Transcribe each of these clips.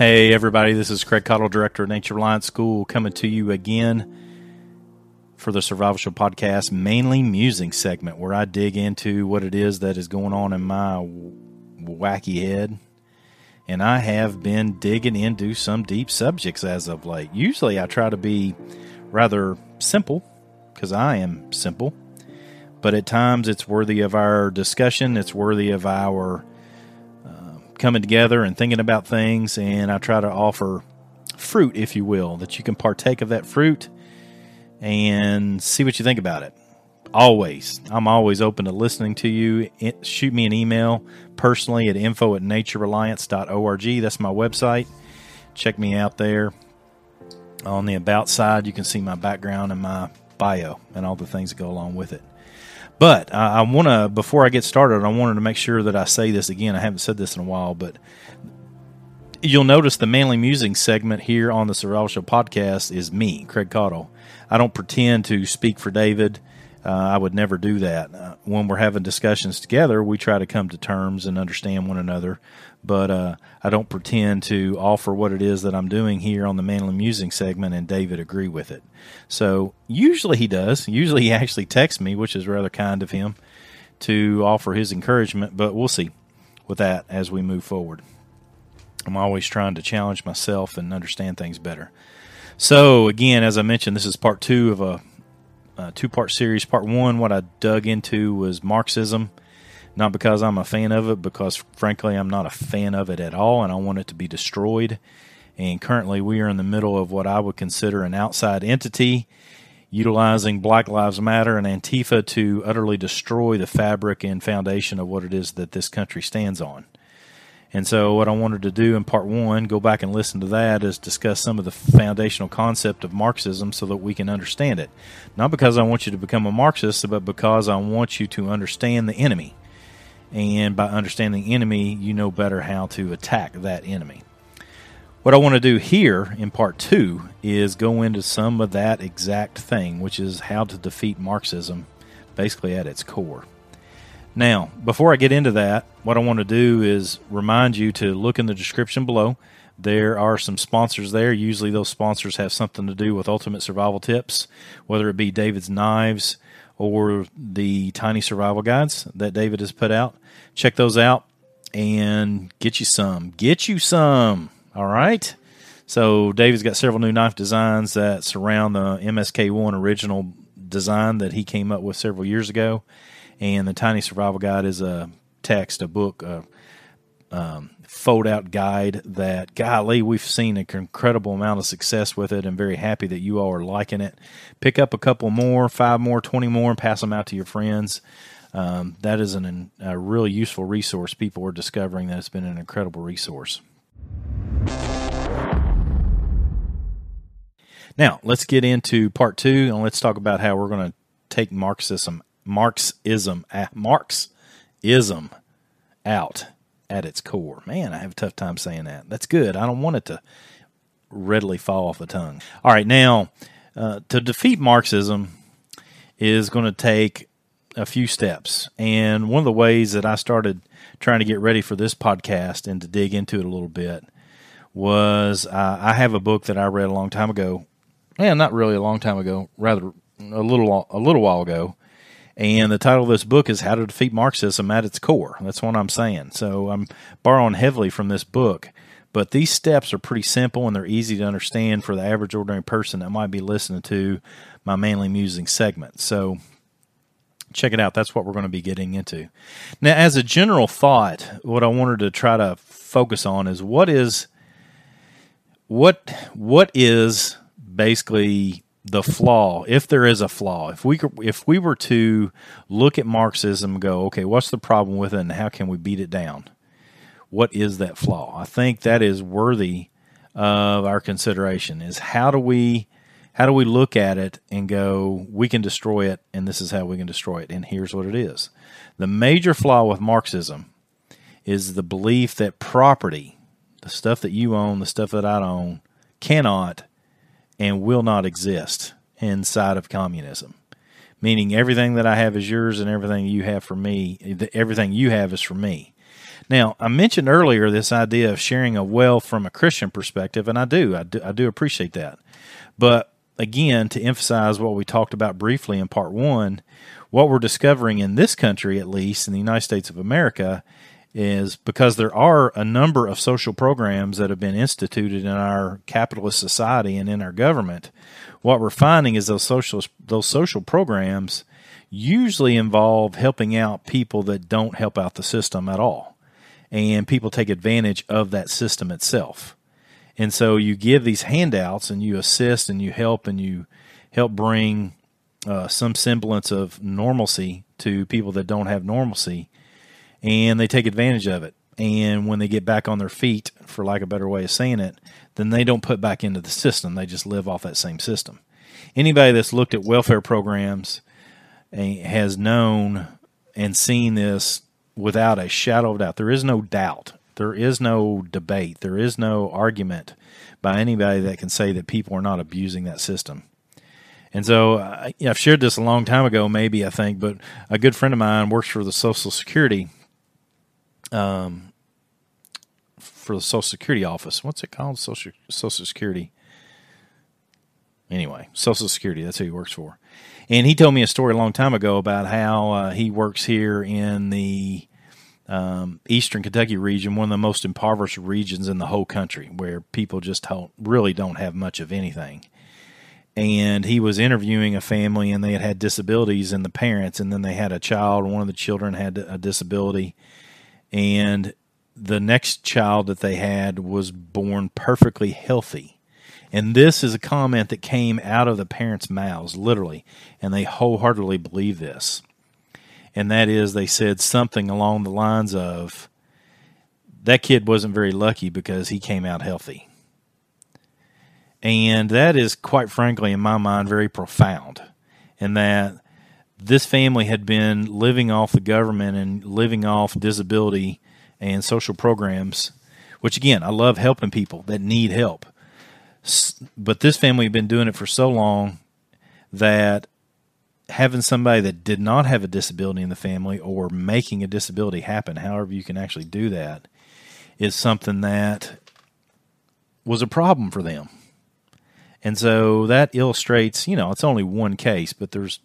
Hey, everybody, this is Craig Cottle, Director of Nature Reliance School, coming to you again for the Survival Show podcast, Manly Musing segment, where I dig into what it is that is going on in my wacky head. And I have been digging into some deep subjects as of late. Usually I try to be rather simple, because I am simple, but at times it's worthy of our discussion, it's worthy of our coming together and thinking about things, and I try to offer fruit, if you will, that you can partake of that fruit and see what you think about it. Always. I'm always open to listening to you. shoot me an email personally at info at naturereliance.org. That's my website. Check me out there. On the about side, you can see my background and my bio and all the things that go along with it. But I, I want to, before I get started, I wanted to make sure that I say this again. I haven't said this in a while, but you'll notice the Manly Musing segment here on the Survival Show podcast is me, Craig Cottle. I don't pretend to speak for David. Uh, I would never do that. Uh, when we're having discussions together, we try to come to terms and understand one another but uh, I don't pretend to offer what it is that I'm doing here on the Manly Musing segment and David agree with it. So usually he does. Usually he actually texts me, which is rather kind of him to offer his encouragement, but we'll see with that as we move forward. I'm always trying to challenge myself and understand things better. So, again, as I mentioned, this is part two of a, Uh, a two part series. Part one, what I dug into was Marxism not because I'm a fan of it, because frankly, I'm not a fan of it at all, and I want it to be destroyed. And currently, we are in the middle of what I would consider an outside entity utilizing Black Lives Matter and Antifa to utterly destroy the fabric and foundation of what it is that this country stands on. And so, what I wanted to do in part one, go back and listen to that, is discuss some of the foundational concept of Marxism so that we can understand it. Not because I want you to become a Marxist, but because I want you to understand the enemy and by understanding the enemy, you know better how to attack that enemy. What I want to do here in part two is go into some of that exact thing, which is how to defeat Marxism basically at its core. Now, before I get into that, what I want to do is remind you to look in the description below. There are some sponsors there. Usually, those sponsors have something to do with ultimate survival tips, whether it be David's Knives, or the tiny survival guides that David has put out. Check those out and get you some. Get you some. All right. So David's got several new knife designs that surround the MSK1 original design that he came up with several years ago. And the Tiny Survival Guide is a text, a book, a um, fold out guide that, golly, we've seen an incredible amount of success with it and very happy that you all are liking it. Pick up a couple more, five more, 20 more, and pass them out to your friends. Um, that is an, a really useful resource. People are discovering that it's been an incredible resource. Now, let's get into part two and let's talk about how we're going to take Marxism, Marxism, Marxism out at its core. Man, I have a tough time saying that. That's good. I don't want it to readily fall off the tongue. All right, now uh, to defeat Marxism is going to take a few steps. And one of the ways that I started trying to get ready for this podcast and to dig into it a little bit was uh, I have a book that I read a long time ago. Yeah, not really a long time ago, rather a little a little while ago and the title of this book is How to Defeat Marxism at Its Core. That's what I'm saying. So I'm borrowing heavily from this book. But these steps are pretty simple and they're easy to understand for the average ordinary person that might be listening to my Manly Musing segment. So check it out. That's what we're going to be getting into. Now, as a general thought, what I wanted to try to focus on is what is what what is basically the flaw, if there is a flaw, if we if we were to look at Marxism and go, okay, what's the problem with it, and how can we beat it down? What is that flaw? I think that is worthy of our consideration. Is how do we how do we look at it and go, we can destroy it, and this is how we can destroy it, and here's what it is. The major flaw with Marxism is the belief that property, the stuff that you own, the stuff that I own, cannot and will not exist inside of communism. Meaning everything that I have is yours and everything you have for me, everything you have is for me. Now, I mentioned earlier this idea of sharing a wealth from a Christian perspective, and I do, I do, I do appreciate that. But again, to emphasize what we talked about briefly in part one, what we're discovering in this country, at least in the United States of America, is because there are a number of social programs that have been instituted in our capitalist society and in our government. What we're finding is those social those social programs usually involve helping out people that don't help out the system at all. And people take advantage of that system itself. And so you give these handouts and you assist and you help and you help bring uh, some semblance of normalcy to people that don't have normalcy, and they take advantage of it. And when they get back on their feet, for lack of a better way of saying it, then they don't put back into the system. They just live off that same system. Anybody that's looked at welfare programs eh, has known and seen this without a shadow of doubt. There is no doubt. There is no debate. There is no argument by anybody that can say that people are not abusing that system. And so uh, I've shared this a long time ago, maybe I think, but a good friend of mine works for the Social Security, um, for the Social Security office. What's it called? Social Social Security. Anyway, Social Security. That's who he works for. And he told me a story a long time ago about how uh, he works here in the um, Eastern Kentucky region, one of the most impoverished regions in the whole country, where people just don't, really don't have much of anything and he was interviewing a family and they had had disabilities in the parents and then they had a child one of the children had a disability and the next child that they had was born perfectly healthy. And this is a comment that came out of the parents mouths literally. And they wholeheartedly believe this. And that is they said something along the lines of that kid wasn't very lucky because he came out healthy. And that is, quite frankly, in my mind, very profound. In that this family had been living off the government and living off disability and social programs, which again, I love helping people that need help. But this family had been doing it for so long that having somebody that did not have a disability in the family or making a disability happen, however you can actually do that, is something that was a problem for them. And so that illustrates, you know, it's only one case, but there's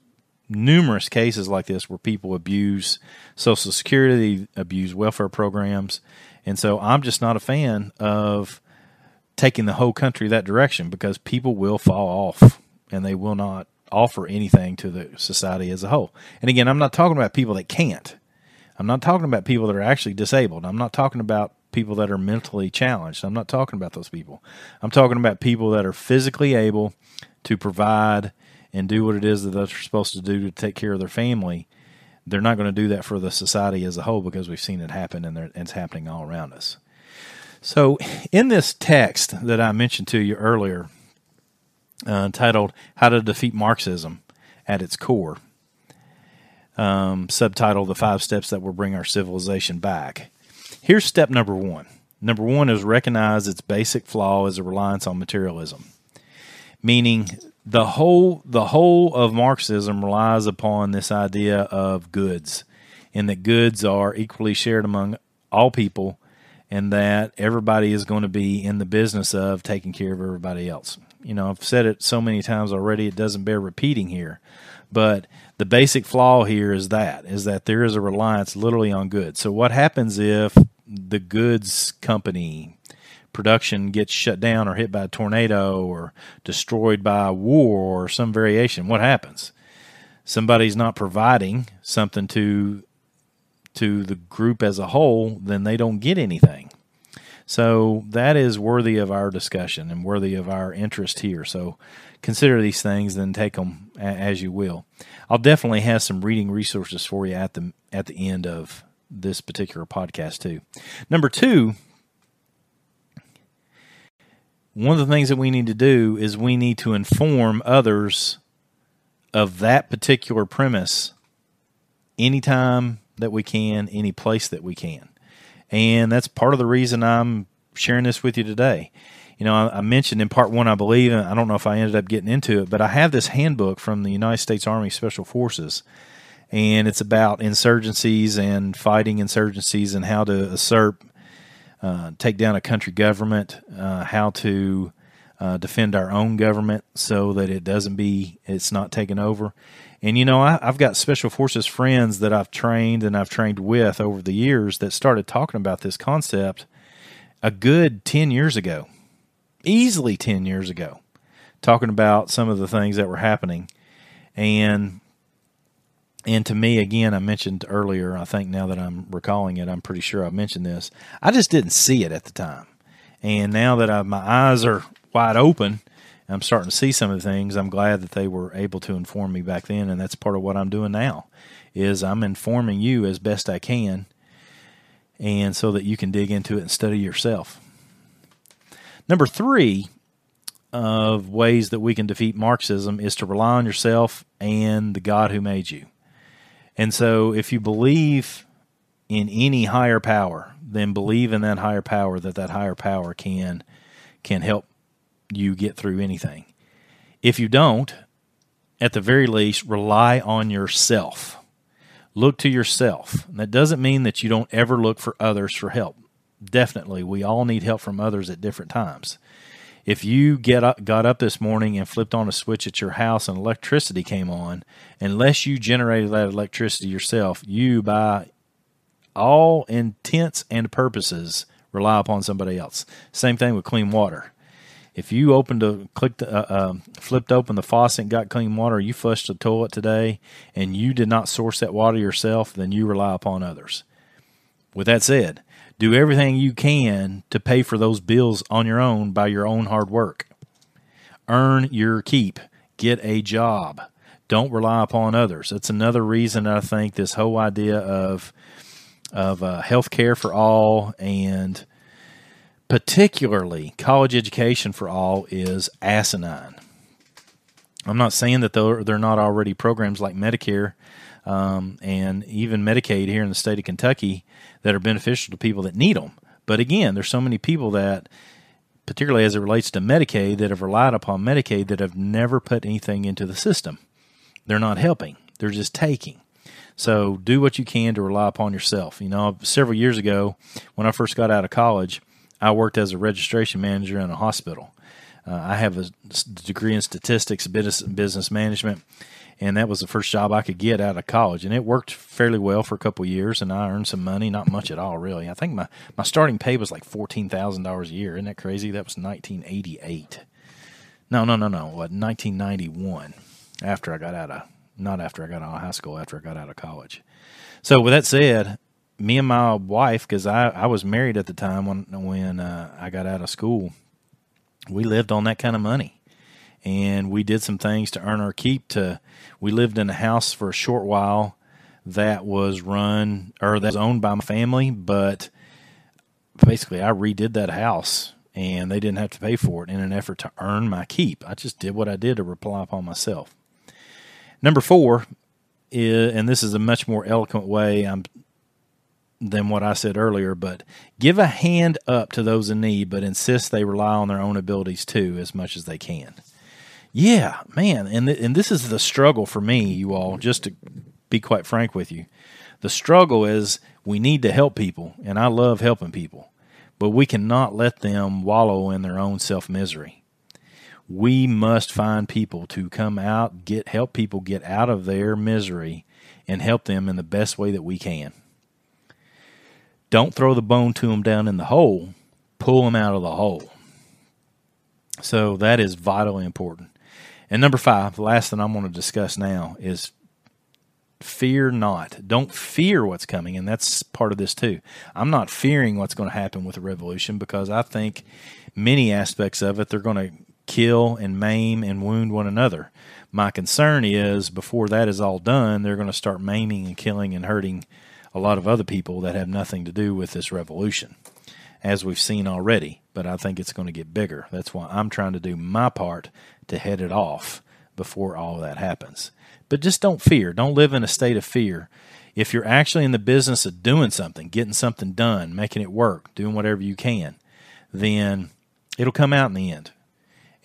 numerous cases like this where people abuse Social Security, abuse welfare programs. And so I'm just not a fan of taking the whole country that direction because people will fall off and they will not offer anything to the society as a whole. And again, I'm not talking about people that can't. I'm not talking about people that are actually disabled. I'm not talking about people that are mentally challenged. I'm not talking about those people. I'm talking about people that are physically able to provide and do what it is that they're supposed to do to take care of their family. They're not going to do that for the society as a whole because we've seen it happen and it's happening all around us. So, in this text that I mentioned to you earlier, uh, titled How to Defeat Marxism at its Core, um, subtitled The Five Steps That Will Bring Our Civilization Back. Here's step number one. Number one is recognize its basic flaw as a reliance on materialism, meaning the whole the whole of Marxism relies upon this idea of goods, and that goods are equally shared among all people, and that everybody is going to be in the business of taking care of everybody else. You know, I've said it so many times already; it doesn't bear repeating here, but the basic flaw here is that is that there is a reliance literally on goods. So what happens if the goods company production gets shut down or hit by a tornado or destroyed by war or some variation, what happens? Somebody's not providing something to to the group as a whole, then they don't get anything. So that is worthy of our discussion and worthy of our interest here. So consider these things, then take them as you will. I'll definitely have some reading resources for you at the at the end of this particular podcast too. Number two, one of the things that we need to do is we need to inform others of that particular premise anytime that we can, any place that we can. And that's part of the reason I'm sharing this with you today. You know, I, I mentioned in part one, I believe, I don't know if I ended up getting into it, but I have this handbook from the United States Army Special Forces and it's about insurgencies and fighting insurgencies and how to assert, uh, take down a country government, uh, how to uh, defend our own government so that it doesn't be, it's not taken over. And you know, I, I've got special forces friends that I've trained and I've trained with over the years that started talking about this concept a good 10 years ago, easily 10 years ago, talking about some of the things that were happening. And and to me, again, I mentioned earlier, I think now that I'm recalling it, I'm pretty sure I mentioned this. I just didn't see it at the time. And now that I, my eyes are wide open, I'm starting to see some of the things. I'm glad that they were able to inform me back then, and that's part of what I'm doing now. Is I'm informing you as best I can, and so that you can dig into it and study yourself. Number three of ways that we can defeat Marxism is to rely on yourself and the God who made you. And so, if you believe in any higher power, then believe in that higher power that that higher power can can help you get through anything. If you don't, at the very least, rely on yourself. Look to yourself. That doesn't mean that you don't ever look for others for help. Definitely, we all need help from others at different times. If you get up, got up this morning and flipped on a switch at your house and electricity came on, unless you generated that electricity yourself, you, by all intents and purposes, rely upon somebody else. Same thing with clean water. If you opened a clicked uh, uh, flipped open the faucet and got clean water, you flushed the toilet today, and you did not source that water yourself, then you rely upon others. With that said, do everything you can to pay for those bills on your own by your own hard work. Earn your keep. Get a job. Don't rely upon others. That's another reason I think this whole idea of of uh, health care for all and particularly college education for all is asinine. I'm not saying that they're, they're not already programs like Medicare um, and even Medicaid here in the state of Kentucky that are beneficial to people that need them. But again, there's so many people that, particularly as it relates to Medicaid, that have relied upon Medicaid that have never put anything into the system. They're not helping, they're just taking. So do what you can to rely upon yourself. You know, several years ago, when I first got out of college, I worked as a registration manager in a hospital. Uh, I have a degree in statistics, business, business management, and that was the first job I could get out of college. And it worked fairly well for a couple years, and I earned some money, not much at all, really. I think my, my starting pay was like $14,000 a year. Isn't that crazy? That was 1988. No, no, no, no. What, 1991, after I got out of, not after I got out of high school, after I got out of college. So, with that said, me and my wife, because I, I was married at the time when when uh, I got out of school, we lived on that kind of money, and we did some things to earn our keep. To we lived in a house for a short while that was run or that was owned by my family, but basically I redid that house and they didn't have to pay for it in an effort to earn my keep. I just did what I did to rely upon myself. Number four is, and this is a much more eloquent way. I'm than what I said earlier, but give a hand up to those in need, but insist they rely on their own abilities too as much as they can. Yeah, man, and th- and this is the struggle for me, you all. Just to be quite frank with you, the struggle is we need to help people, and I love helping people, but we cannot let them wallow in their own self misery. We must find people to come out, get help people get out of their misery, and help them in the best way that we can. Don't throw the bone to them down in the hole, pull them out of the hole. So that is vitally important. And number five, the last thing I'm going to discuss now is fear not. Don't fear what's coming. And that's part of this too. I'm not fearing what's going to happen with the revolution because I think many aspects of it, they're going to kill and maim and wound one another. My concern is before that is all done, they're going to start maiming and killing and hurting a lot of other people that have nothing to do with this revolution, as we've seen already. But I think it's going to get bigger. That's why I'm trying to do my part to head it off before all that happens. But just don't fear. Don't live in a state of fear. If you're actually in the business of doing something, getting something done, making it work, doing whatever you can, then it'll come out in the end.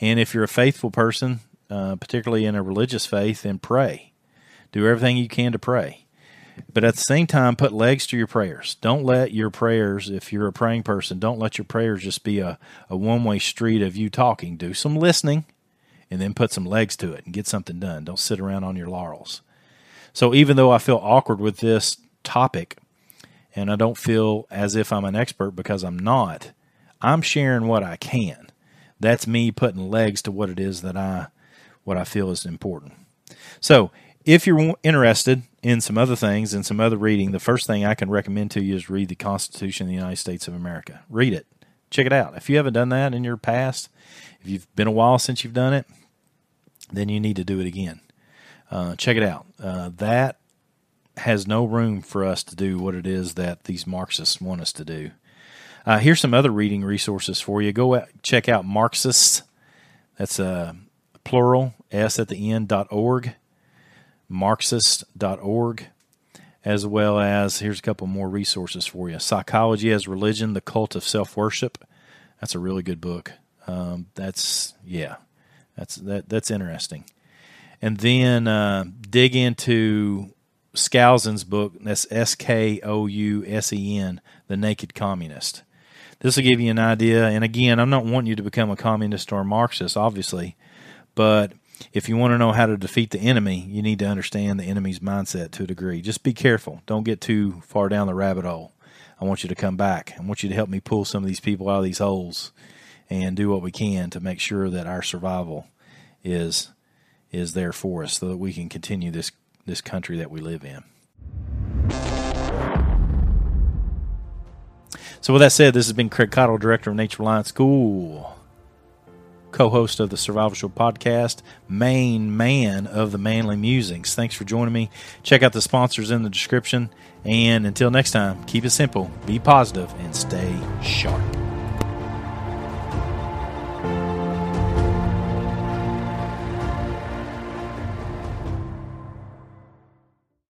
And if you're a faithful person, uh, particularly in a religious faith, then pray Do everything you can to pray. But at the same time, put legs to your prayers. Don't let your prayers, if you're a praying person, don't let your prayers just be a, a one way street of you talking. Do some listening and then put some legs to it and get something done. Don't sit around on your laurels. So even though I feel awkward with this topic and I don't feel as if I'm an expert because I'm not, I'm sharing what I can. That's me putting legs to what it is that I what I feel is important. So, if you're interested in some other things and some other reading, the first thing I can recommend to you is read the Constitution of the United States of America. Read it. Check it out. If you haven't done that in your past, if you've been a while since you've done it, then you need to do it again. Uh, check it out. Uh, that has no room for us to do what it is that these Marxists want us to do. Uh, here's some other reading resources for you. Go out, check out Marxists. That's a uh, plural s at the end dot org, Marxists.org, as well as here's a couple more resources for you. Psychology as Religion: The Cult of Self Worship. That's a really good book. Um, that's yeah, that's that that's interesting. And then uh, dig into Skousen's book. That's S K O U S E N, The Naked Communist. This will if you want to know how to defeat the enemy, you need to understand the enemy's mindset to a degree. Just be careful. Don't get too far down the rabbit hole. I want you to come back. I want you to help me pull some of these people out of these holes and do what we can to make sure that our survival is is there for us so that we can continue this this country that we live in. So with that said, this has been Craig Cottle, Director of Nature Reliance School, co-host of the Survival Show podcast, main man of the Manly Musings. Thanks for joining me. Check out the sponsors in the description. And until next time, keep it simple, be positive, and stay sharp.